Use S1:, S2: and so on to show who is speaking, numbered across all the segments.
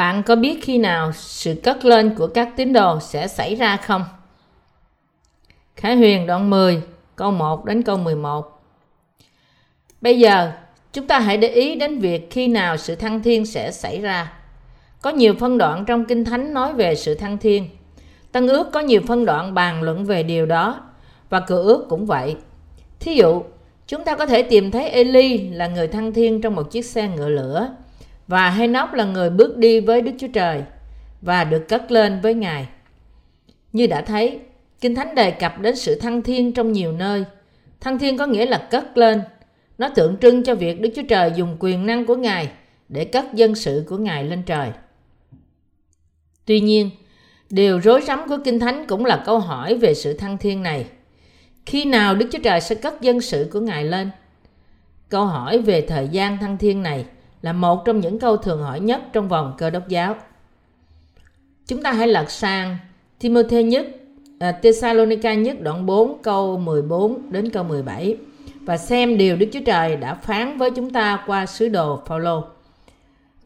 S1: Bạn có biết khi nào sự cất lên của các tín đồ sẽ xảy ra không? Khải Huyền đoạn 10, câu 1 đến câu 11. Bây giờ, chúng ta hãy để ý đến việc khi nào sự thăng thiên sẽ xảy ra. Có nhiều phân đoạn trong Kinh Thánh nói về sự thăng thiên. Tân ước có nhiều phân đoạn bàn luận về điều đó và cựu ước cũng vậy. Thí dụ, chúng ta có thể tìm thấy Eli là người thăng thiên trong một chiếc xe ngựa lửa và Henoch là người bước đi với Đức Chúa Trời và được cất lên với Ngài. Như đã thấy, Kinh Thánh đề cập đến sự thăng thiên trong nhiều nơi. Thăng thiên có nghĩa là cất lên. Nó tượng trưng cho việc Đức Chúa Trời dùng quyền năng của Ngài để cất dân sự của Ngài lên trời. Tuy nhiên, điều rối rắm của Kinh Thánh cũng là câu hỏi về sự thăng thiên này. Khi nào Đức Chúa Trời sẽ cất dân sự của Ngài lên? Câu hỏi về thời gian thăng thiên này là một trong những câu thường hỏi nhất trong vòng cơ đốc giáo. Chúng ta hãy lật sang Timothy nhất, à, Thessalonica nhất đoạn 4 câu 14 đến câu 17 và xem điều Đức Chúa Trời đã phán với chúng ta qua sứ đồ Phaolô.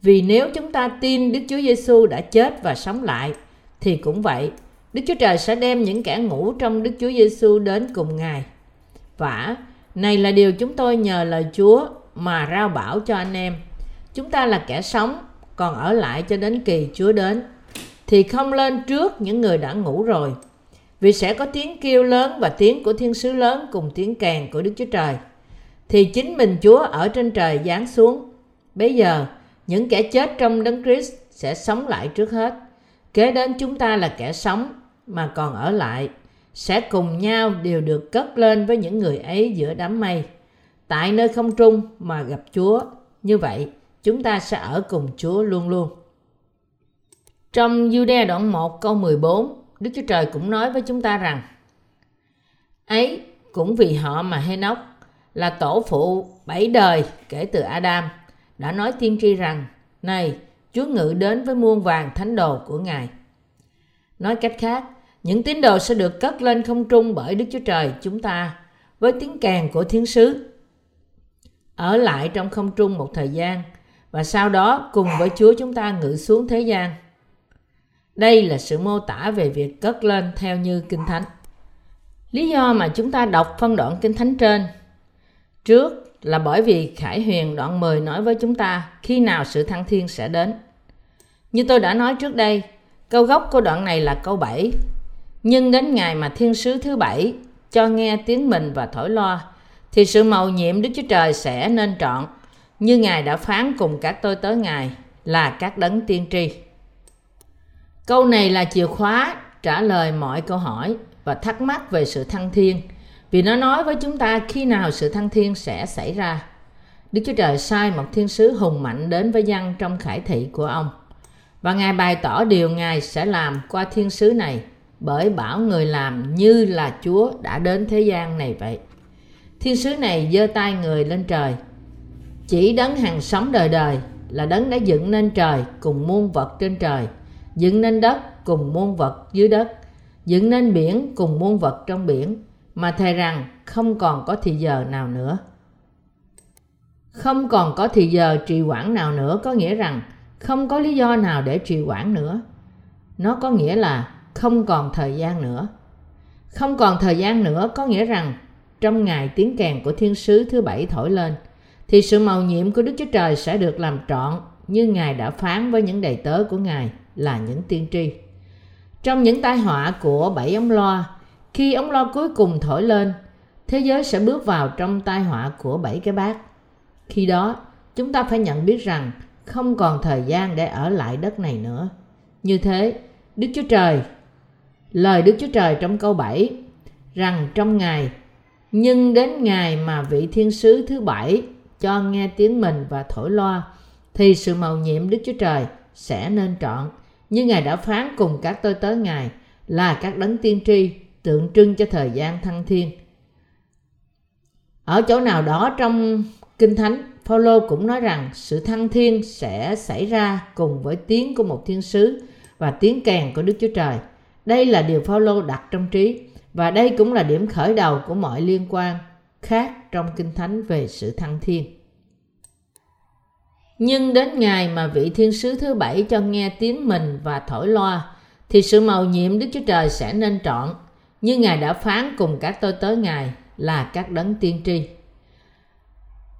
S1: Vì nếu chúng ta tin Đức Chúa Giêsu đã chết và sống lại thì cũng vậy, Đức Chúa Trời sẽ đem những kẻ ngủ trong Đức Chúa Giêsu đến cùng Ngài. Vả, này là điều chúng tôi nhờ lời Chúa mà rao bảo cho anh em. Chúng ta là kẻ sống, còn ở lại cho đến kỳ Chúa đến, thì không lên trước những người đã ngủ rồi. Vì sẽ có tiếng kêu lớn và tiếng của thiên sứ lớn cùng tiếng kèn của Đức Chúa Trời. Thì chính mình Chúa ở trên trời giáng xuống. Bây giờ, những kẻ chết trong đấng Christ sẽ sống lại trước hết. Kế đến chúng ta là kẻ sống mà còn ở lại sẽ cùng nhau đều được cất lên với những người ấy giữa đám mây tại nơi không trung mà gặp Chúa. Như vậy, chúng ta sẽ ở cùng Chúa luôn luôn. Trong Jude đoạn 1 câu 14, Đức Chúa Trời cũng nói với chúng ta rằng ấy cũng vì họ mà Henoch là tổ phụ bảy đời kể từ Adam đã nói tiên tri rằng này Chúa ngự đến với muôn vàng thánh đồ của Ngài. Nói cách khác, những tín đồ sẽ được cất lên không trung bởi Đức Chúa Trời chúng ta với tiếng kèn của thiên sứ. Ở lại trong không trung một thời gian và sau đó cùng với Chúa chúng ta ngự xuống thế gian. Đây là sự mô tả về việc cất lên theo như Kinh Thánh. Lý do mà chúng ta đọc phân đoạn Kinh Thánh trên trước là bởi vì Khải Huyền đoạn 10 nói với chúng ta khi nào sự thăng thiên sẽ đến. Như tôi đã nói trước đây, câu gốc của đoạn này là câu 7. Nhưng đến ngày mà thiên sứ thứ bảy cho nghe tiếng mình và thổi loa, thì sự mầu nhiệm Đức Chúa Trời sẽ nên trọn, như Ngài đã phán cùng các tôi tới Ngài là các đấng tiên tri. Câu này là chìa khóa trả lời mọi câu hỏi và thắc mắc về sự thăng thiên, vì nó nói với chúng ta khi nào sự thăng thiên sẽ xảy ra. Đức Chúa Trời sai một thiên sứ hùng mạnh đến với dân trong khải thị của ông và Ngài bày tỏ điều Ngài sẽ làm qua thiên sứ này, bởi bảo người làm như là Chúa đã đến thế gian này vậy. Thiên sứ này giơ tay người lên trời chỉ đấng hàng sống đời đời là đấng đã dựng nên trời cùng muôn vật trên trời, dựng nên đất cùng muôn vật dưới đất, dựng nên biển cùng muôn vật trong biển, mà thề rằng không còn có thì giờ nào nữa. Không còn có thì giờ trì hoãn nào nữa có nghĩa rằng không có lý do nào để trì hoãn nữa. Nó có nghĩa là không còn thời gian nữa. Không còn thời gian nữa có nghĩa rằng trong ngày tiếng kèn của thiên sứ thứ bảy thổi lên thì sự màu nhiệm của Đức Chúa Trời sẽ được làm trọn như Ngài đã phán với những đầy tớ của Ngài là những tiên tri. Trong những tai họa của bảy ống loa, khi ống loa cuối cùng thổi lên, thế giới sẽ bước vào trong tai họa của bảy cái bát. Khi đó, chúng ta phải nhận biết rằng không còn thời gian để ở lại đất này nữa. Như thế, Đức Chúa Trời, lời Đức Chúa Trời trong câu 7 rằng trong ngày nhưng đến ngày mà vị thiên sứ thứ bảy cho nghe tiếng mình và thổi loa thì sự màu nhiệm Đức Chúa Trời sẽ nên trọn như Ngài đã phán cùng các tôi tới Ngài là các đấng tiên tri tượng trưng cho thời gian thăng thiên. Ở chỗ nào đó trong Kinh Thánh, Phaolô cũng nói rằng sự thăng thiên sẽ xảy ra cùng với tiếng của một thiên sứ và tiếng kèn của Đức Chúa Trời. Đây là điều Phaolô đặt trong trí và đây cũng là điểm khởi đầu của mọi liên quan khác trong Kinh Thánh về sự thăng thiên. Nhưng đến ngày mà vị thiên sứ thứ bảy cho nghe tiếng mình và thổi loa, thì sự màu nhiệm Đức Chúa Trời sẽ nên trọn, như Ngài đã phán cùng các tôi tới Ngài là các đấng tiên tri.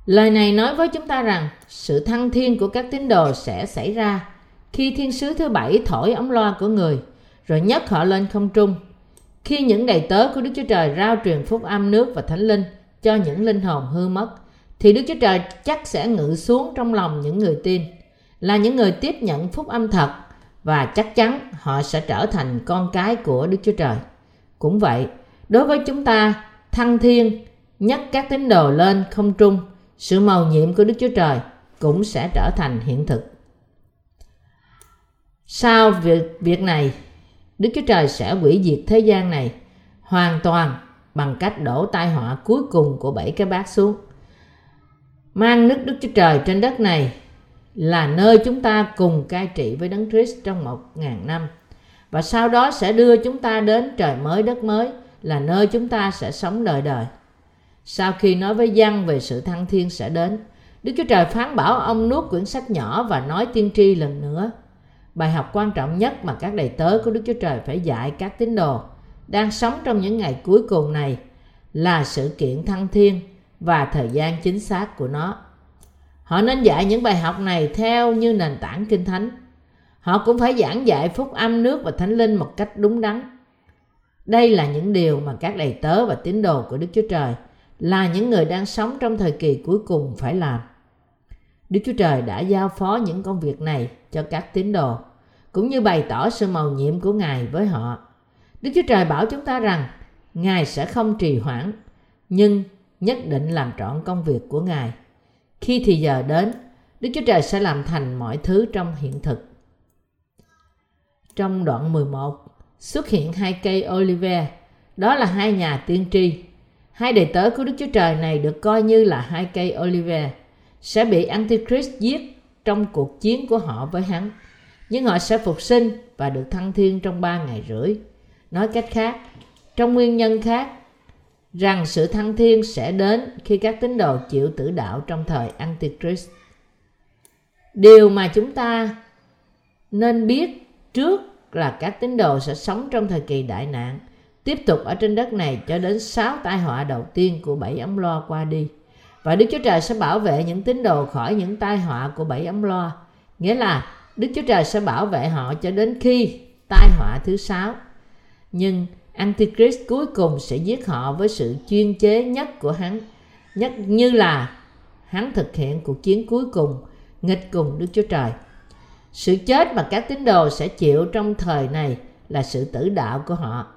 S1: Lời này nói với chúng ta rằng sự thăng thiên của các tín đồ sẽ xảy ra khi thiên sứ thứ bảy thổi ống loa của người, rồi nhấc họ lên không trung. Khi những đầy tớ của Đức Chúa Trời rao truyền phúc âm nước và thánh linh cho những linh hồn hư mất, thì Đức Chúa Trời chắc sẽ ngự xuống trong lòng những người tin, là những người tiếp nhận phúc âm thật và chắc chắn họ sẽ trở thành con cái của Đức Chúa Trời. Cũng vậy, đối với chúng ta, thăng thiên, nhắc các tín đồ lên không trung, sự màu nhiệm của Đức Chúa Trời cũng sẽ trở thành hiện thực. Sau việc, việc này, Đức Chúa Trời sẽ hủy diệt thế gian này hoàn toàn bằng cách đổ tai họa cuối cùng của bảy cái bát xuống. Mang nước Đức Chúa Trời trên đất này là nơi chúng ta cùng cai trị với Đấng Christ trong một ngàn năm. Và sau đó sẽ đưa chúng ta đến trời mới đất mới là nơi chúng ta sẽ sống đời đời. Sau khi nói với dân về sự thăng thiên sẽ đến, Đức Chúa Trời phán bảo ông nuốt quyển sách nhỏ và nói tiên tri lần nữa. Bài học quan trọng nhất mà các đầy tớ của Đức Chúa Trời phải dạy các tín đồ đang sống trong những ngày cuối cùng này là sự kiện thăng thiên và thời gian chính xác của nó. Họ nên dạy những bài học này theo như nền tảng kinh thánh. Họ cũng phải giảng dạy phúc âm nước và thánh linh một cách đúng đắn. Đây là những điều mà các đầy tớ và tín đồ của Đức Chúa Trời là những người đang sống trong thời kỳ cuối cùng phải làm. Đức Chúa Trời đã giao phó những công việc này cho các tín đồ, cũng như bày tỏ sự màu nhiệm của Ngài với họ. Đức Chúa Trời bảo chúng ta rằng Ngài sẽ không trì hoãn, nhưng nhất định làm trọn công việc của Ngài. Khi thì giờ đến, Đức Chúa Trời sẽ làm thành mọi thứ trong hiện thực. Trong đoạn 11, xuất hiện hai cây olive, đó là hai nhà tiên tri. Hai đệ tớ của Đức Chúa Trời này được coi như là hai cây olive, sẽ bị Antichrist giết trong cuộc chiến của họ với hắn. Nhưng họ sẽ phục sinh và được thăng thiên trong ba ngày rưỡi. Nói cách khác, trong nguyên nhân khác, rằng sự thăng thiên sẽ đến khi các tín đồ chịu tử đạo trong thời Antichrist. Điều mà chúng ta nên biết trước là các tín đồ sẽ sống trong thời kỳ đại nạn, tiếp tục ở trên đất này cho đến sáu tai họa đầu tiên của bảy ấm loa qua đi. Và Đức Chúa Trời sẽ bảo vệ những tín đồ khỏi những tai họa của bảy ấm loa. Nghĩa là Đức Chúa Trời sẽ bảo vệ họ cho đến khi tai họa thứ sáu. Nhưng Antichrist cuối cùng sẽ giết họ với sự chuyên chế nhất của hắn, nhất như là hắn thực hiện cuộc chiến cuối cùng nghịch cùng Đức Chúa Trời. Sự chết mà các tín đồ sẽ chịu trong thời này là sự tử đạo của họ.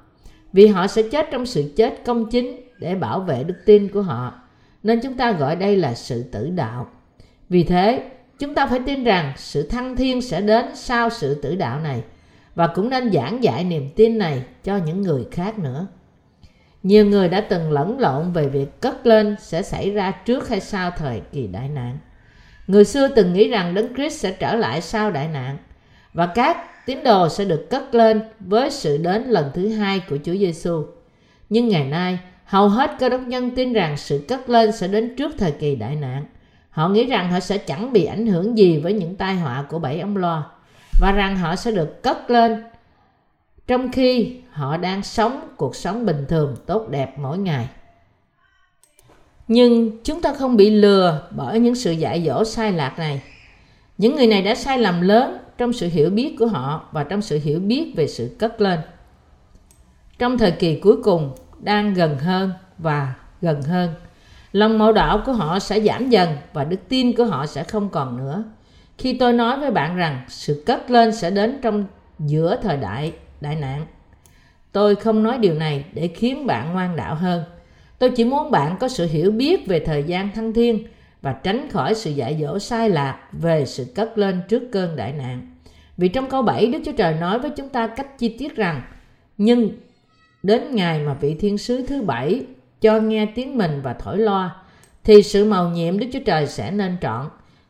S1: Vì họ sẽ chết trong sự chết công chính để bảo vệ đức tin của họ. Nên chúng ta gọi đây là sự tử đạo. Vì thế, chúng ta phải tin rằng sự thăng thiên sẽ đến sau sự tử đạo này – và cũng nên giảng dạy niềm tin này cho những người khác nữa. Nhiều người đã từng lẫn lộn về việc cất lên sẽ xảy ra trước hay sau thời kỳ đại nạn. Người xưa từng nghĩ rằng Đấng Christ sẽ trở lại sau đại nạn và các tín đồ sẽ được cất lên với sự đến lần thứ hai của Chúa Giêsu. Nhưng ngày nay, hầu hết cơ đốc nhân tin rằng sự cất lên sẽ đến trước thời kỳ đại nạn. Họ nghĩ rằng họ sẽ chẳng bị ảnh hưởng gì với những tai họa của bảy ông loa và rằng họ sẽ được cất lên, trong khi họ đang sống cuộc sống bình thường, tốt đẹp mỗi ngày. Nhưng chúng ta không bị lừa bởi những sự dạy dỗ sai lạc này. Những người này đã sai lầm lớn trong sự hiểu biết của họ và trong sự hiểu biết về sự cất lên. Trong thời kỳ cuối cùng đang gần hơn và gần hơn, lòng mẫu đạo của họ sẽ giảm dần và đức tin của họ sẽ không còn nữa khi tôi nói với bạn rằng sự cất lên sẽ đến trong giữa thời đại đại nạn, tôi không nói điều này để khiến bạn ngoan đạo hơn. Tôi chỉ muốn bạn có sự hiểu biết về thời gian thăng thiên và tránh khỏi sự dạy dỗ sai lạc về sự cất lên trước cơn đại nạn. Vì trong câu 7 Đức Chúa Trời nói với chúng ta cách chi tiết rằng, nhưng đến ngày mà vị thiên sứ thứ bảy cho nghe tiếng mình và thổi loa, thì sự màu nhiệm Đức Chúa Trời sẽ nên trọn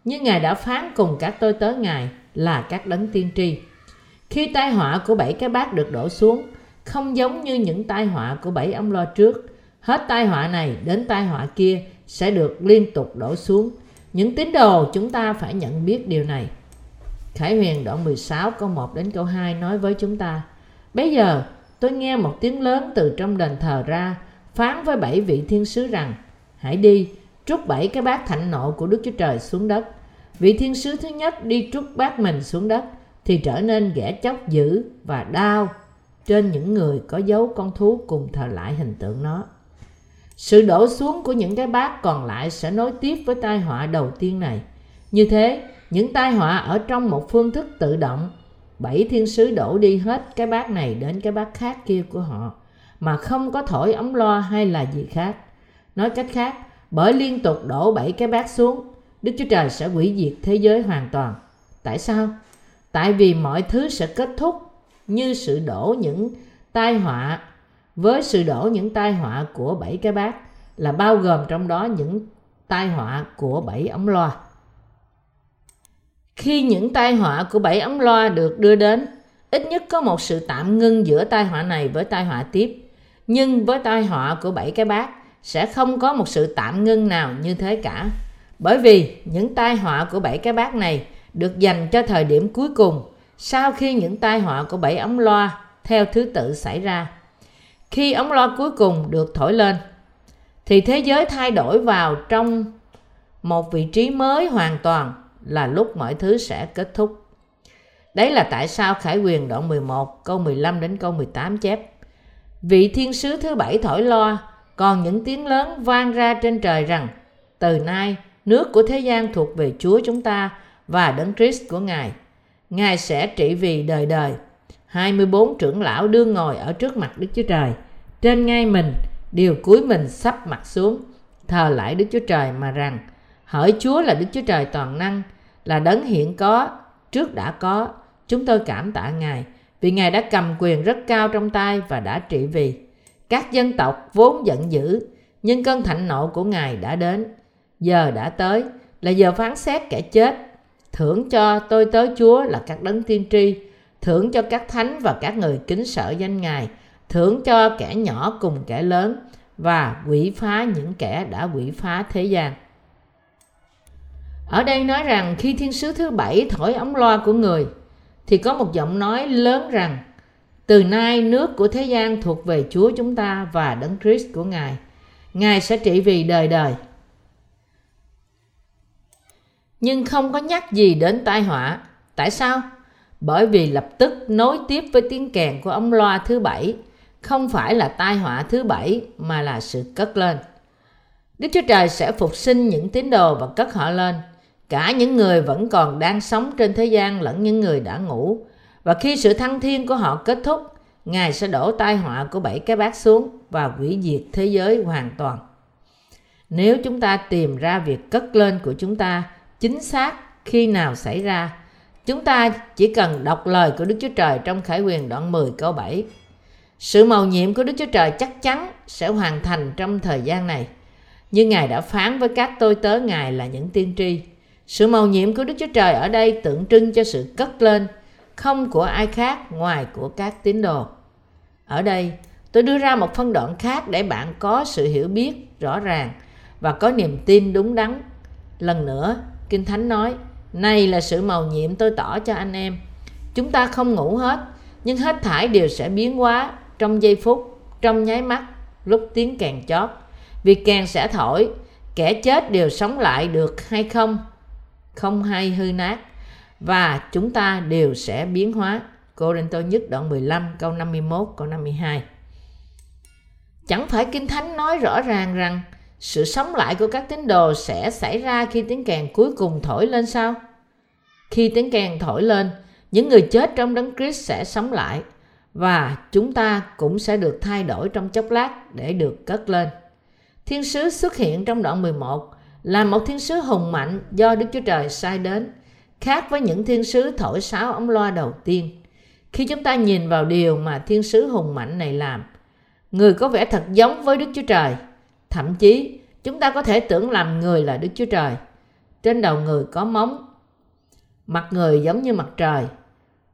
S1: như Ngài đã phán cùng các tôi tớ Ngài là các đấng tiên tri. Khi tai họa của bảy cái bát được đổ xuống, không giống như những tai họa của bảy ông lo trước, hết tai họa này đến tai họa kia sẽ được liên tục đổ xuống. Những tín đồ chúng ta phải nhận biết điều này. Khải Huyền đoạn 16 câu 1 đến câu 2 nói với chúng ta Bây giờ tôi nghe một tiếng lớn từ trong đền thờ ra phán với bảy vị thiên sứ rằng Hãy đi, trút bảy cái bát thạnh nộ của Đức Chúa Trời xuống đất. Vị thiên sứ thứ nhất đi trút bát mình xuống đất thì trở nên ghẻ chóc dữ và đau trên những người có dấu con thú cùng thờ lại hình tượng nó. Sự đổ xuống của những cái bát còn lại sẽ nối tiếp với tai họa đầu tiên này. Như thế, những tai họa ở trong một phương thức tự động, bảy thiên sứ đổ đi hết cái bát này đến cái bát khác kia của họ, mà không có thổi ống loa hay là gì khác. Nói cách khác, bởi liên tục đổ bảy cái bát xuống, Đức Chúa Trời sẽ hủy diệt thế giới hoàn toàn. Tại sao? Tại vì mọi thứ sẽ kết thúc như sự đổ những tai họa với sự đổ những tai họa của bảy cái bát là bao gồm trong đó những tai họa của bảy ống loa. Khi những tai họa của bảy ống loa được đưa đến, ít nhất có một sự tạm ngưng giữa tai họa này với tai họa tiếp. Nhưng với tai họa của bảy cái bát sẽ không có một sự tạm ngưng nào như thế cả. Bởi vì những tai họa của bảy cái bát này được dành cho thời điểm cuối cùng, sau khi những tai họa của bảy ống loa theo thứ tự xảy ra. Khi ống loa cuối cùng được thổi lên, thì thế giới thay đổi vào trong một vị trí mới hoàn toàn là lúc mọi thứ sẽ kết thúc. Đấy là tại sao Khải Quyền đoạn 11 câu 15 đến câu 18 chép, Vị thiên sứ thứ bảy thổi loa, còn những tiếng lớn vang ra trên trời rằng, từ nay nước của thế gian thuộc về Chúa chúng ta và đấng Christ của Ngài. Ngài sẽ trị vì đời đời. 24 trưởng lão đương ngồi ở trước mặt Đức Chúa Trời. Trên ngay mình đều cúi mình sắp mặt xuống, thờ lại Đức Chúa Trời mà rằng, hỡi Chúa là Đức Chúa Trời toàn năng, là đấng hiện có, trước đã có chúng tôi cảm tạ Ngài vì Ngài đã cầm quyền rất cao trong tay và đã trị vì các dân tộc vốn giận dữ, nhưng cơn thạnh nộ của Ngài đã đến giờ đã tới, là giờ phán xét kẻ chết thưởng cho tôi tới Chúa là các đấng tiên tri, thưởng cho các thánh và các người kính sợ danh Ngài, thưởng cho kẻ nhỏ cùng kẻ lớn và quỷ phá những kẻ đã quỷ phá thế gian. Ở đây nói rằng khi thiên sứ thứ bảy thổi ống loa của người, thì có một giọng nói lớn rằng, từ nay nước của thế gian thuộc về Chúa chúng ta và Đấng Christ của Ngài. Ngài sẽ trị vì đời đời. Nhưng không có nhắc gì đến tai họa. Tại sao? Bởi vì lập tức nối tiếp với tiếng kèn của ống loa thứ bảy không phải là tai họa thứ bảy mà là sự cất lên. Đức Chúa Trời sẽ phục sinh những tín đồ và cất họ lên, cả những người vẫn còn đang sống trên thế gian lẫn những người đã ngủ. Và khi sự thăng thiên của họ kết thúc, Ngài sẽ đổ tai họa của bảy cái bát xuống và hủy diệt thế giới hoàn toàn. Nếu chúng ta tìm ra việc cất lên của chúng ta chính xác khi nào xảy ra, chúng ta chỉ cần đọc lời của Đức Chúa Trời trong Khải Quyền đoạn 10 câu 7 sự mầu nhiệm của Đức Chúa Trời chắc chắn sẽ hoàn thành trong thời gian này. Như Ngài đã phán với các tôi tớ Ngài là những tiên tri. Sự mầu nhiệm của Đức Chúa Trời ở đây tượng trưng cho sự cất lên, không của ai khác ngoài của các tín đồ. Ở đây, tôi đưa ra một phân đoạn khác để bạn có sự hiểu biết rõ ràng và có niềm tin đúng đắn. Lần nữa, Kinh Thánh nói, này là sự màu nhiệm tôi tỏ cho anh em. Chúng ta không ngủ hết, nhưng hết thải đều sẽ biến hóa trong giây phút trong nháy mắt lúc tiếng kèn chót. Vì kèn sẽ thổi kẻ chết đều sống lại được hay không? Không hay hư nát. Và chúng ta đều sẽ biến hóa. Cô Rinh Tô nhất đoạn 15 câu 51 câu 52 Chẳng phải Kinh Thánh nói rõ ràng rằng sự sống lại của các tín đồ sẽ xảy ra khi tiếng kèn cuối cùng thổi lên sao? Khi tiếng kèn thổi lên, những người chết trong đấng Christ sẽ sống lại và chúng ta cũng sẽ được thay đổi trong chốc lát để được cất lên. Thiên sứ xuất hiện trong đoạn 11 là một thiên sứ hùng mạnh do Đức Chúa Trời sai đến, khác với những thiên sứ thổi sáo ống loa đầu tiên. Khi chúng ta nhìn vào điều mà thiên sứ hùng mạnh này làm, người có vẻ thật giống với Đức Chúa Trời. Thậm chí, chúng ta có thể tưởng làm người là Đức Chúa Trời. Trên đầu người có móng, mặt người giống như mặt trời,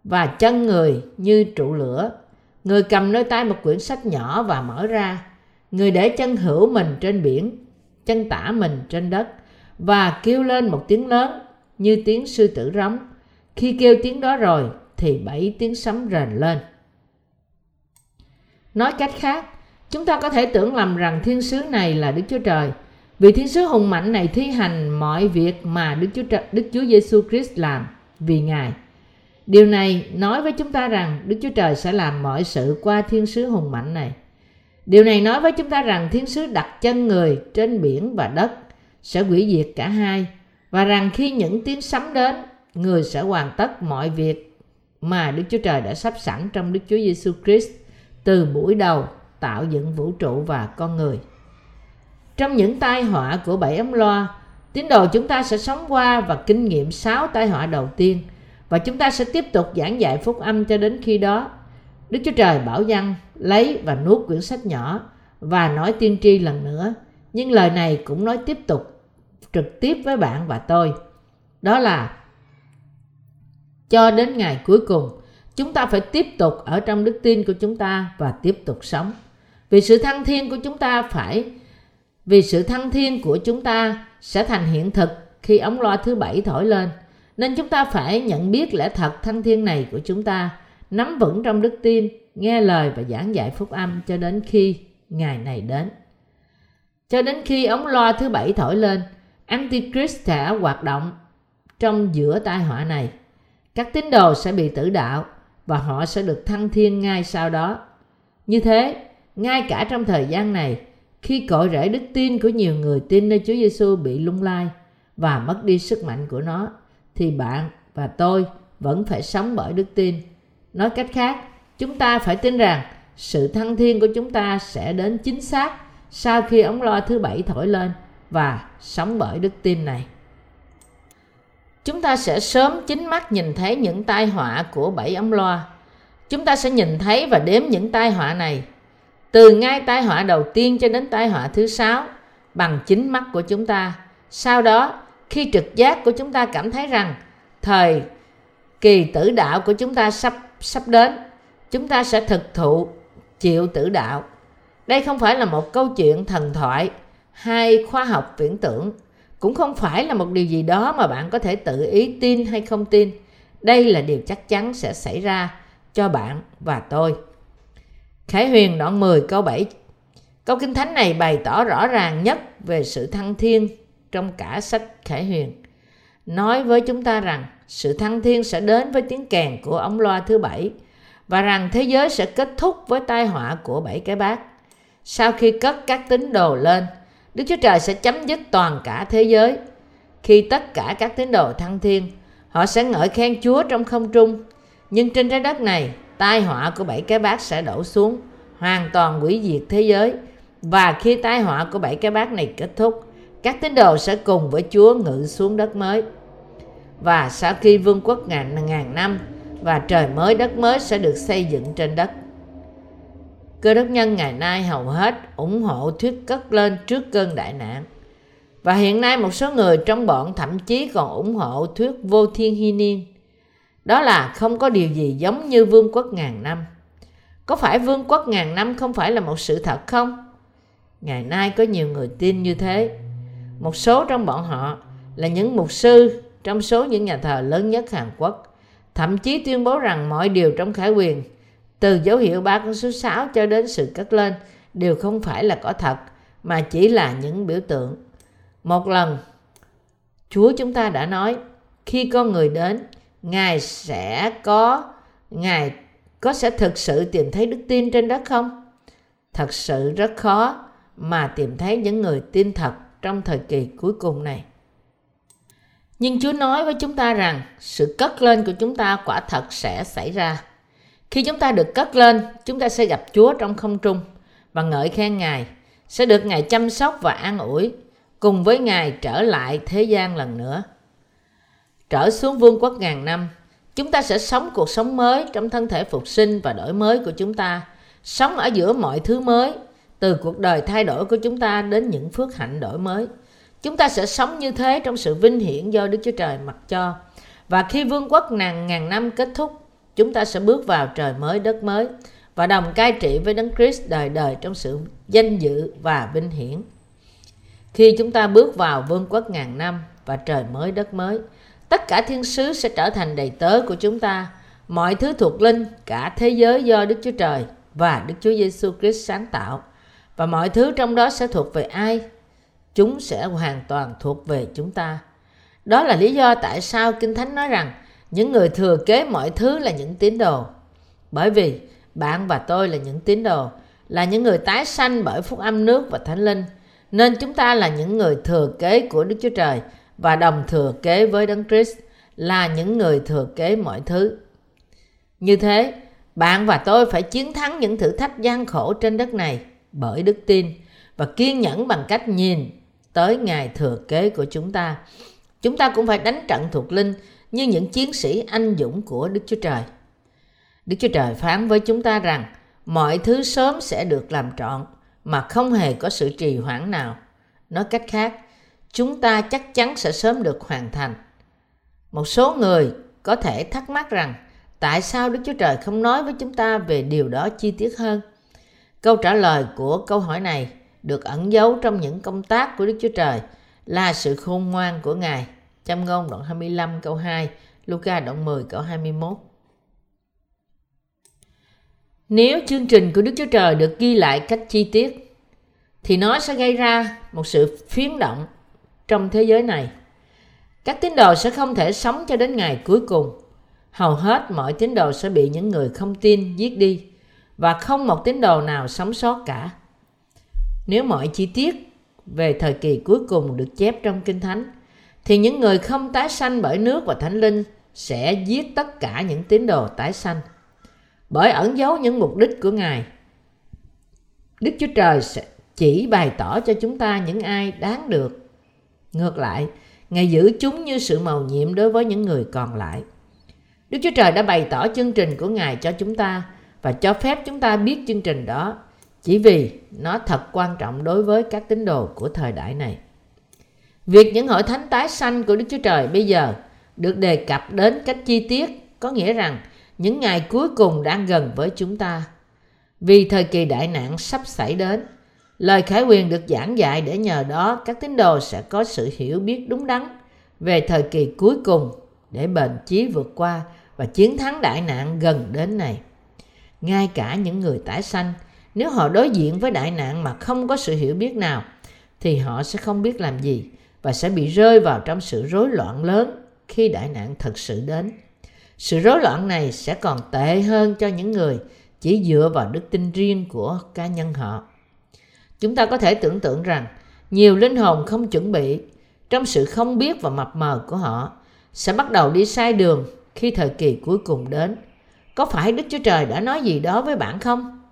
S1: và chân người như trụ lửa. Người cầm nơi tay một quyển sách nhỏ và mở ra. Người để chân hữu mình trên biển, chân tả mình trên đất và kêu lên một tiếng lớn như tiếng sư tử rống. Khi kêu tiếng đó rồi thì bảy tiếng sấm rền lên. Nói cách khác, chúng ta có thể tưởng lầm rằng thiên sứ này là Đức Chúa Trời vì thiên sứ hùng mạnh này thi hành mọi việc mà Đức Chúa Trời, Đức Chúa Giêsu Christ làm vì Ngài. Điều này nói với chúng ta rằng Đức Chúa Trời sẽ làm mọi sự qua thiên sứ hùng mạnh này. Điều này nói với chúng ta rằng thiên sứ đặt chân người trên biển và đất sẽ hủy diệt cả hai và rằng khi những tiếng sấm đến, người sẽ hoàn tất mọi việc mà Đức Chúa Trời đã sắp sẵn trong Đức Chúa Giêsu Christ từ buổi đầu tạo dựng vũ trụ và con người. Trong những tai họa của bảy ấm loa, tín đồ chúng ta sẽ sống qua và kinh nghiệm sáu tai họa đầu tiên và chúng ta sẽ tiếp tục giảng dạy phúc âm cho đến khi đó. Đức Chúa Trời bảo dân lấy và nuốt quyển sách nhỏ và nói tiên tri lần nữa. Nhưng lời này cũng nói tiếp tục trực tiếp với bạn và tôi. Đó là cho đến ngày cuối cùng, chúng ta phải tiếp tục ở trong đức tin của chúng ta và tiếp tục sống. Vì sự thăng thiên của chúng ta phải vì sự thăng thiên của chúng ta sẽ thành hiện thực khi ống loa thứ bảy thổi lên. Nên chúng ta phải nhận biết lẽ thật thăng thiên này của chúng ta, nắm vững trong đức tin, nghe lời và giảng dạy phúc âm cho đến khi ngày này đến. Cho đến khi ống loa thứ bảy thổi lên, Antichrist sẽ hoạt động trong giữa tai họa này. Các tín đồ sẽ bị tử đạo và họ sẽ được thăng thiên ngay sau đó. Như thế, ngay cả trong thời gian này, khi cội rễ đức tin của nhiều người tin nơi Chúa Giêsu bị lung lai và mất đi sức mạnh của nó, thì bạn và tôi vẫn phải sống bởi đức tin. Nói cách khác, chúng ta phải tin rằng sự thăng thiên của chúng ta sẽ đến chính xác sau khi ống loa thứ bảy thổi lên và sống bởi đức tin này. Chúng ta sẽ sớm chính mắt nhìn thấy những tai họa của bảy ống loa. Chúng ta sẽ nhìn thấy và đếm những tai họa này từ ngay tai họa đầu tiên cho đến tai họa thứ sáu bằng chính mắt của chúng ta. Sau đó, khi trực giác của chúng ta cảm thấy rằng thời kỳ tử đạo của chúng ta sắp sắp đến, chúng ta sẽ thực thụ chịu tử đạo. Đây không phải là một câu chuyện thần thoại hay khoa học viễn tưởng, cũng không phải là một điều gì đó mà bạn có thể tự ý tin hay không tin. Đây là điều chắc chắn sẽ xảy ra cho bạn và tôi. Khải Huyền đoạn 10 câu 7 Câu Kinh Thánh này bày tỏ rõ ràng nhất về sự thăng thiên trong cả sách Khải Huyền. Nói với chúng ta rằng sự thăng thiên sẽ đến với tiếng kèn của ống loa thứ bảy và rằng thế giới sẽ kết thúc với tai họa của bảy cái bát. Sau khi cất các tín đồ lên, Đức Chúa Trời sẽ chấm dứt toàn cả thế giới. Khi tất cả các tín đồ thăng thiên, họ sẽ ngợi khen Chúa trong không trung. Nhưng trên trái đất này, tai họa của bảy cái bát sẽ đổ xuống, hoàn toàn hủy diệt thế giới. Và khi tai họa của bảy cái bát này kết thúc, các tín đồ sẽ cùng với Chúa ngự xuống đất mới. Và sau khi vương quốc ngàn ngàn năm và trời mới, đất mới sẽ được xây dựng trên đất. Cơ đốc nhân ngày nay hầu hết ủng hộ thuyết cất lên trước cơn đại nạn. Và hiện nay một số người trong bọn thậm chí còn ủng hộ thuyết vô thiên hy niên đó là không có điều gì giống như vương quốc ngàn năm. Có phải vương quốc ngàn năm không phải là một sự thật không? Ngày nay có nhiều người tin như thế. Một số trong bọn họ là những mục sư trong số những nhà thờ lớn nhất Hàn Quốc. Thậm chí tuyên bố rằng mọi điều trong khải quyền, từ dấu hiệu ba con số 6 cho đến sự cất lên, đều không phải là có thật, mà chỉ là những biểu tượng. Một lần, Chúa chúng ta đã nói, khi con người đến, ngài sẽ có, ngài có sẽ thực sự tìm thấy đức tin trên đất không? Thật sự rất khó mà tìm thấy những người tin thật trong thời kỳ cuối cùng này. Nhưng chúa nói với chúng ta rằng sự cất lên của chúng ta quả thật sẽ xảy ra. Khi chúng ta được cất lên, chúng ta sẽ gặp chúa trong không trung và ngợi khen ngài, sẽ được ngài chăm sóc và an ủi, cùng với ngài trở lại thế gian lần nữa trở xuống vương quốc ngàn năm, chúng ta sẽ sống cuộc sống mới trong thân thể phục sinh và đổi mới của chúng ta, sống ở giữa mọi thứ mới, từ cuộc đời thay đổi của chúng ta đến những phước hạnh đổi mới. Chúng ta sẽ sống như thế trong sự vinh hiển do Đức Chúa Trời mặc cho. Và khi vương quốc ngàn ngàn năm kết thúc, chúng ta sẽ bước vào trời mới đất mới và đồng cai trị với Đấng Christ đời đời trong sự danh dự và vinh hiển. khi chúng ta bước vào vương quốc ngàn năm và trời mới đất mới tất cả thiên sứ sẽ trở thành đầy tớ của chúng ta. Mọi thứ thuộc linh, cả thế giới do đức chúa trời và đức chúa giêsu christ sáng tạo. Và mọi thứ trong đó sẽ thuộc về ai? Chúng sẽ hoàn toàn thuộc về chúng ta. Đó là lý do tại sao kinh thánh nói rằng những người thừa kế mọi thứ là những tín đồ. Bởi vì bạn và tôi là những tín đồ, là những người tái sanh bởi phúc âm nước và thánh linh. Nên chúng ta là những người thừa kế của đức chúa trời và đồng thừa kế với đấng christ là những người thừa kế mọi thứ như thế bạn và tôi phải chiến thắng những thử thách gian khổ trên đất này bởi đức tin và kiên nhẫn bằng cách nhìn tới ngày thừa kế của chúng ta chúng ta cũng phải đánh trận thuộc linh như những chiến sĩ anh dũng của Đức Chúa Trời. Đức Chúa Trời phán với chúng ta rằng mọi thứ sớm sẽ được làm trọn mà không hề có sự trì hoãn nào. Nói cách khác, chúng ta chắc chắn sẽ sớm được hoàn thành. Một số người có thể thắc mắc rằng tại sao Đức Chúa Trời không nói với chúng ta về điều đó chi tiết hơn? Câu trả lời của câu hỏi này được ẩn giấu trong những công tác của Đức Chúa Trời là sự khôn ngoan của Ngài. Châm ngôn đoạn 25 câu 2, Luca đoạn 10 câu 21. Nếu chương trình của Đức Chúa Trời được ghi lại cách chi tiết, thì nó sẽ gây ra một sự phiến động trong thế giới này. Các tín đồ sẽ không thể sống cho đến ngày cuối cùng. Hầu hết mọi tín đồ sẽ bị những người không tin giết đi và không một tín đồ nào sống sót cả. Nếu mọi chi tiết về thời kỳ cuối cùng được chép trong Kinh Thánh, thì những người không tái sanh bởi nước và thánh linh sẽ giết tất cả những tín đồ tái sanh. Bởi ẩn giấu những mục đích của Ngài, Đức Chúa Trời sẽ chỉ bày tỏ cho chúng ta những ai đáng được. Ngược lại, Ngài giữ chúng như sự màu nhiệm đối với những người còn lại. Đức Chúa Trời đã bày tỏ chương trình của Ngài cho chúng ta và cho phép chúng ta biết chương trình đó chỉ vì nó thật quan trọng đối với các tín đồ của thời đại này. Việc những hội thánh tái sanh của Đức Chúa Trời bây giờ được đề cập đến cách chi tiết có nghĩa rằng những ngày cuối cùng đang gần với chúng ta. Vì thời kỳ đại nạn sắp xảy đến, lời khải quyền được giảng dạy để nhờ đó các tín đồ sẽ có sự hiểu biết đúng đắn về thời kỳ cuối cùng để bền chí vượt qua và chiến thắng đại nạn gần đến này. Ngay cả những người tái sanh, nếu họ đối diện với đại nạn mà không có sự hiểu biết nào, thì họ sẽ không biết làm gì và sẽ bị rơi vào trong sự rối loạn lớn khi đại nạn thật sự đến. Sự rối loạn này sẽ còn tệ hơn cho những người chỉ dựa vào đức tin riêng của cá nhân họ. Chúng ta có thể tưởng tượng rằng, nhiều linh hồn không chuẩn bị trong sự không biết và mập mờ của họ, sẽ bắt đầu đi sai đường khi thời kỳ cuối cùng đến. Có phải Đức Chúa Trời đã nói gì đó với bạn không?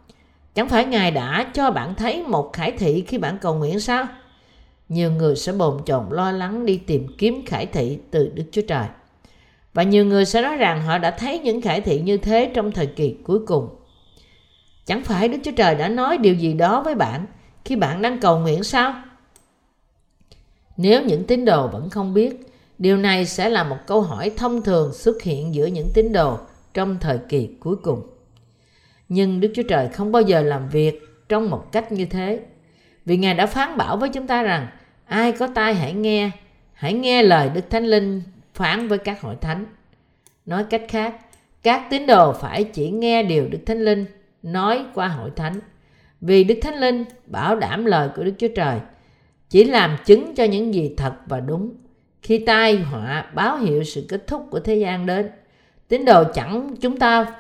S1: Chẳng phải Ngài đã cho bạn thấy một khải thị khi bạn cầu nguyện sao? nhiều người sẽ bồn chồn lo lắng đi tìm kiếm khải thị từ Đức Chúa Trời. Và nhiều người sẽ nói rằng họ đã thấy những khải thị như thế trong thời kỳ cuối cùng. Chẳng phải Đức Chúa Trời đã nói điều gì đó với bạn khi bạn đang cầu nguyện sao? Nếu những tín đồ vẫn không biết, điều này sẽ là một câu hỏi thông thường xuất hiện giữa những tín đồ trong thời kỳ cuối cùng. Nhưng Đức Chúa Trời không bao giờ làm việc trong một cách như thế. Vì Ngài đã phán bảo với chúng ta rằng ai có tai hãy nghe hãy nghe lời đức thánh linh phán với các hội thánh nói cách khác các tín đồ phải chỉ nghe điều đức thánh linh nói qua hội thánh vì đức thánh linh bảo đảm lời của đức chúa trời, chỉ làm chứng cho những gì thật và đúng. Khi tai họa báo hiệu sự kết thúc của thế gian đến, tín đồ chẳng chúng ta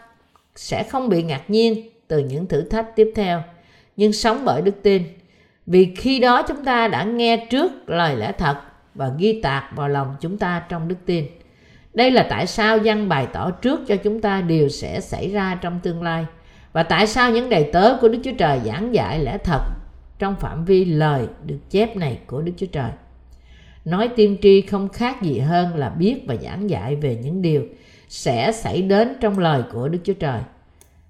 S1: sẽ không bị ngạc nhiên từ những thử thách tiếp theo, nhưng sống bởi đức tin. Vì khi đó chúng ta đã nghe trước lời lẽ thật và ghi tạc vào lòng chúng ta trong đức tin. Đây là tại sao văn bày tỏ trước cho chúng ta điều sẽ xảy ra trong tương lai và tại sao những đầy tớ của Đức Chúa Trời giảng dạy lẽ thật trong phạm vi lời được chép này của Đức Chúa Trời. Nói tiên tri không khác gì hơn là biết và giảng dạy về những điều sẽ xảy đến trong lời của Đức Chúa Trời.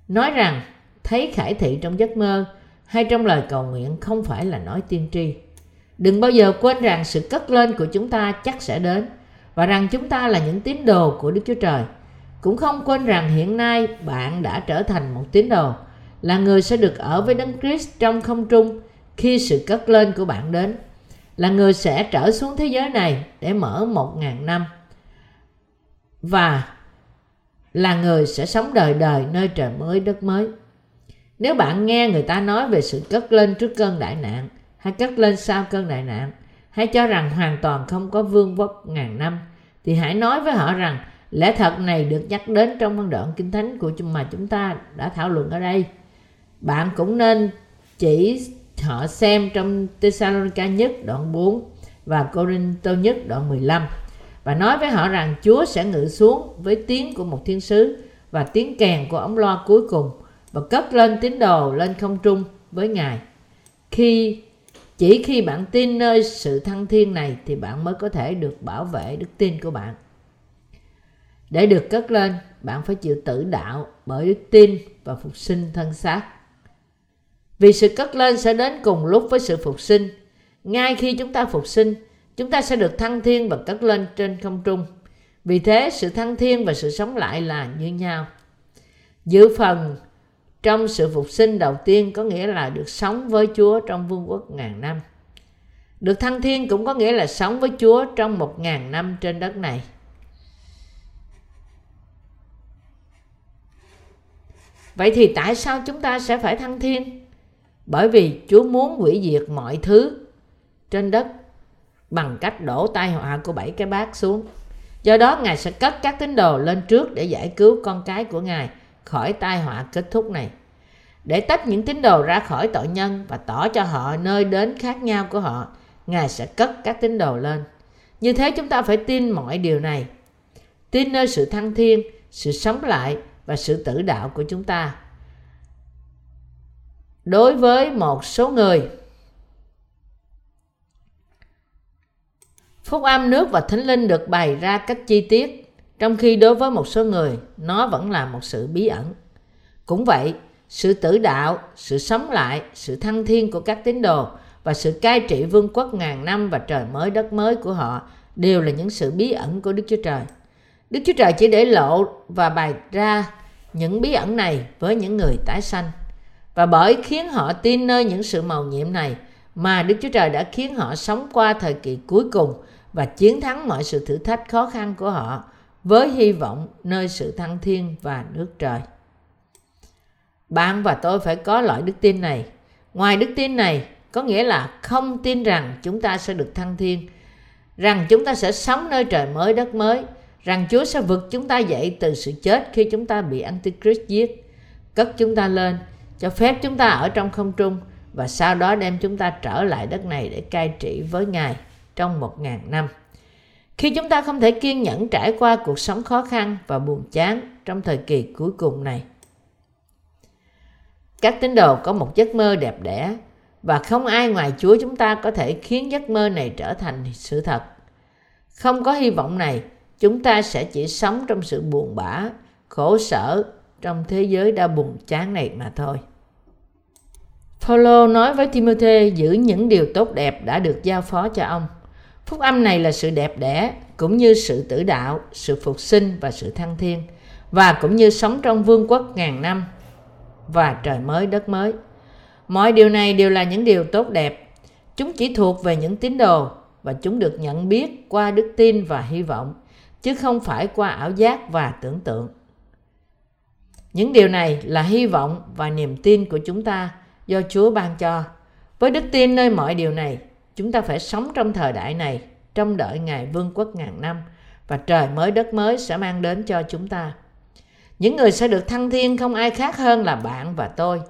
S1: Nói rằng, thấy khải thị trong giấc mơ hay trong lời cầu nguyện không phải là nói tiên tri. Đừng bao giờ quên rằng sự cất lên của chúng ta chắc sẽ đến và rằng chúng ta là những tín đồ của Đức Chúa Trời. Cũng không quên rằng hiện nay bạn đã trở thành một tín đồ, là người sẽ được ở với Đấng Christ trong không trung khi sự cất lên của bạn đến. là người sẽ trở xuống thế giới này để mở một ngàn năm và là người sẽ sống đời đời nơi trời mới đất mới. Nếu bạn nghe người ta nói về sự cất lên trước cơn đại nạn hay cất lên sau cơn đại nạn hay cho rằng hoàn toàn không có vương quốc ngàn năm thì hãy nói với họ rằng lẽ thật này được nhắc đến trong văn đoạn kinh thánh của chúng mà chúng ta đã thảo luận ở đây. Bạn cũng nên chỉ họ xem trong Thessalonica nhất đoạn 4 và Corinto nhất đoạn 15 và nói với họ rằng Chúa sẽ ngự xuống với tiếng của một thiên sứ và tiếng kèn của ống loa cuối cùng và cất lên tín đồ lên không trung với Ngài. Khi, chỉ khi bạn tin nơi sự thăng thiên này thì bạn mới có thể được bảo vệ đức tin của bạn. Để được cất lên, bạn phải chịu tử đạo bởi đức tin và phục sinh thân xác. Vì sự cất lên sẽ đến cùng lúc với sự phục sinh. Ngay khi chúng ta phục sinh, chúng ta sẽ được thăng thiên và cất lên trên không trung. Vì thế, sự thăng thiên và sự sống lại là như nhau. Dự phần trong sự phục sinh đầu tiên có nghĩa là được sống với Chúa trong vương quốc ngàn năm. Được thăng thiên cũng có nghĩa là sống với Chúa trong một ngàn năm trên đất này. Vậy thì tại sao chúng ta sẽ phải thăng thiên? Bởi vì Chúa muốn hủy diệt mọi thứ trên đất bằng cách đổ tai họa của bảy cái bát xuống. Do đó Ngài sẽ cất các tín đồ lên trước để giải cứu con cái của Ngài khỏi tai họa kết thúc này. Để tách những tín đồ ra khỏi tội nhân và tỏ cho họ nơi đến khác nhau của họ, Ngài sẽ cất các tín đồ lên. Như thế chúng ta phải tin mọi điều này. Tin nơi sự thăng thiên, sự sống lại và sự tử đạo của chúng ta. Đối với một số người, Phúc âm nước và thánh linh được bày ra cách chi tiết, trong khi đối với một số người, nó vẫn là một sự bí ẩn. Cũng vậy, sự tử đạo, sự sống lại, sự thăng thiên của các tín đồ và sự cai trị vương quốc ngàn năm và trời mới đất mới của họ đều là những sự bí ẩn của Đức Chúa Trời. Đức Chúa Trời chỉ để lộ và bày ra những bí ẩn này với những người tái sanh. Và bởi khiến họ tin nơi những sự màu nhiệm này mà Đức Chúa Trời đã khiến họ sống qua thời kỳ cuối cùng và chiến thắng mọi sự thử thách khó khăn của họ với hy vọng nơi sự thăng thiên và nước trời. Bạn và tôi phải có loại đức tin này. Ngoài đức tin này, có nghĩa là không tin rằng chúng ta sẽ được thăng thiên, rằng chúng ta sẽ sống nơi trời mới đất mới, rằng Chúa sẽ vực chúng ta dậy từ sự chết khi chúng ta bị Antichrist giết, cất chúng ta lên, cho phép chúng ta ở trong không trung và sau đó đem chúng ta trở lại đất này để cai trị với Ngài trong một ngàn năm. Khi chúng ta không thể kiên nhẫn trải qua cuộc sống khó khăn và buồn chán trong thời kỳ cuối cùng này. Các tín đồ có một giấc mơ đẹp đẽ và không ai ngoài Chúa chúng ta có thể khiến giấc mơ này trở thành sự thật. Không có hy vọng này, chúng ta sẽ chỉ sống trong sự buồn bã, khổ sở trong thế giới đau buồn chán này mà thôi. Paulo nói với Timothy giữ những điều tốt đẹp đã được giao phó cho ông. Phúc âm này là sự đẹp đẽ, cũng như sự tử đạo, sự phục sinh và sự thăng thiên, và cũng như sống trong vương quốc ngàn năm và trời mới đất mới. Mọi điều này đều là những điều tốt đẹp. Chúng chỉ thuộc về những tín đồ và chúng được nhận biết qua đức tin và hy vọng, chứ không phải qua ảo giác và tưởng tượng. Những điều này là hy vọng và niềm tin của chúng ta do Chúa ban cho. Với đức tin nơi mọi điều này, chúng ta phải sống trong thời đại này, trong đợi ngày vương quốc ngàn năm và trời mới đất mới sẽ mang đến cho chúng ta. Những người sẽ được thăng thiên không ai khác hơn là bạn và tôi.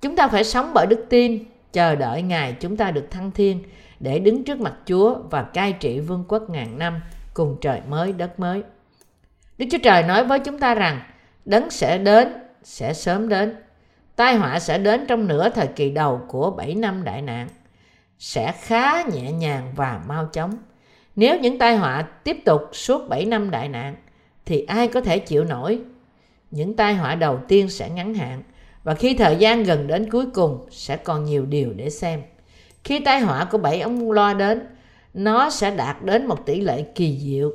S1: Chúng ta phải sống bởi đức tin, chờ đợi ngày chúng ta được thăng thiên để đứng trước mặt Chúa và cai trị vương quốc ngàn năm cùng trời mới đất mới. Đức Chúa Trời nói với chúng ta rằng đấng sẽ đến, sẽ sớm đến. Tai họa sẽ đến trong nửa thời kỳ đầu của 7 năm đại nạn. Sẽ khá nhẹ nhàng và mau chóng. Nếu những tai họa tiếp tục suốt 7 năm đại nạn, thì ai có thể chịu nổi? Những tai họa đầu tiên sẽ ngắn hạn, và khi thời gian gần đến cuối cùng sẽ còn nhiều điều để xem. Khi tai họa của bảy ông loa đến, nó sẽ đạt đến một tỷ lệ kỳ diệu.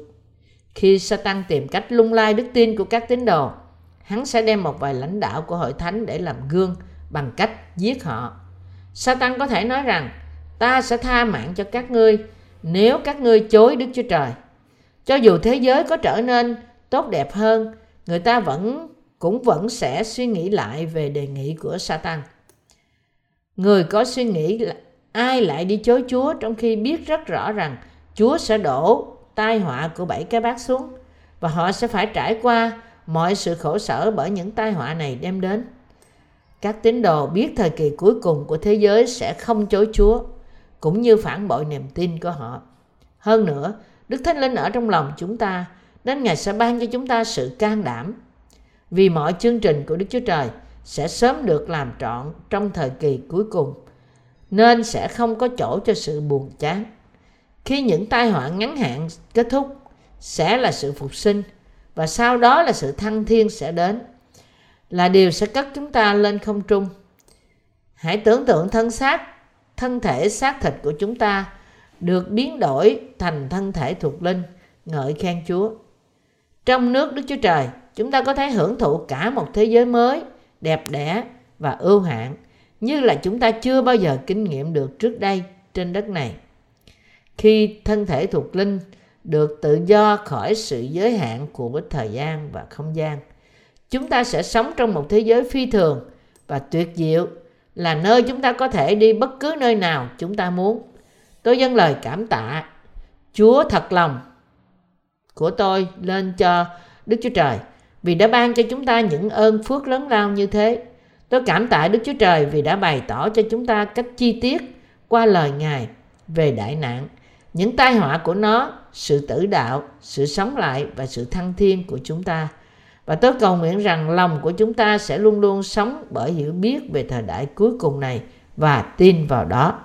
S1: Khi Satan tìm cách lung lai đức tin của các tín đồ, hắn sẽ đem một vài lãnh đạo của hội thánh để làm gương bằng cách giết họ. Satan có thể nói rằng ta sẽ tha mạng cho các ngươi nếu các ngươi chối Đức Chúa Trời. Cho dù thế giới có trở nên tốt đẹp hơn, người ta vẫn cũng vẫn sẽ suy nghĩ lại về đề nghị của Satan. Người có suy nghĩ là ai lại đi chối Chúa trong khi biết rất rõ rằng Chúa sẽ đổ tai họa của bảy cái bát xuống và họ sẽ phải trải qua mọi sự khổ sở bởi những tai họa này đem đến. Các tín đồ biết thời kỳ cuối cùng của thế giới sẽ không chối Chúa, cũng như phản bội niềm tin của họ. Hơn nữa, Đức Thánh Linh ở trong lòng chúng ta, nên Ngài sẽ ban cho chúng ta sự can đảm. Vì mọi chương trình của Đức Chúa Trời sẽ sớm được làm trọn trong thời kỳ cuối cùng, nên sẽ không có chỗ cho sự buồn chán. Khi những tai họa ngắn hạn kết thúc, sẽ là sự phục sinh và sau đó là sự thăng thiên sẽ đến là điều sẽ cất chúng ta lên không trung. Hãy tưởng tượng thân xác thân thể xác thịt của chúng ta được biến đổi thành thân thể thuộc linh ngợi khen chúa. Trong nước đức chúa trời chúng ta có thể hưởng thụ cả một thế giới mới đẹp đẽ và ưu hạn như là chúng ta chưa bao giờ kinh nghiệm được trước đây trên đất này. Khi thân thể thuộc linh được tự do khỏi sự giới hạn của thời gian và không gian, chúng ta sẽ sống trong một thế giới phi thường và tuyệt diệu, là nơi chúng ta có thể đi bất cứ nơi nào chúng ta muốn. Tôi dâng lời cảm tạ chúa thật lòng của tôi lên cho đức chúa trời vì đã ban cho chúng ta những ơn phước lớn lao như thế tôi cảm tạ đức chúa trời vì đã bày tỏ cho chúng ta cách chi tiết qua lời ngài về đại nạn, những tai họa của nó, sự tử đạo, sự sống lại và sự thăng thiên của chúng ta. Và tôi cầu nguyện rằng lòng của chúng ta sẽ luôn luôn sống bởi hiểu biết về thời đại cuối cùng này và tin vào đó.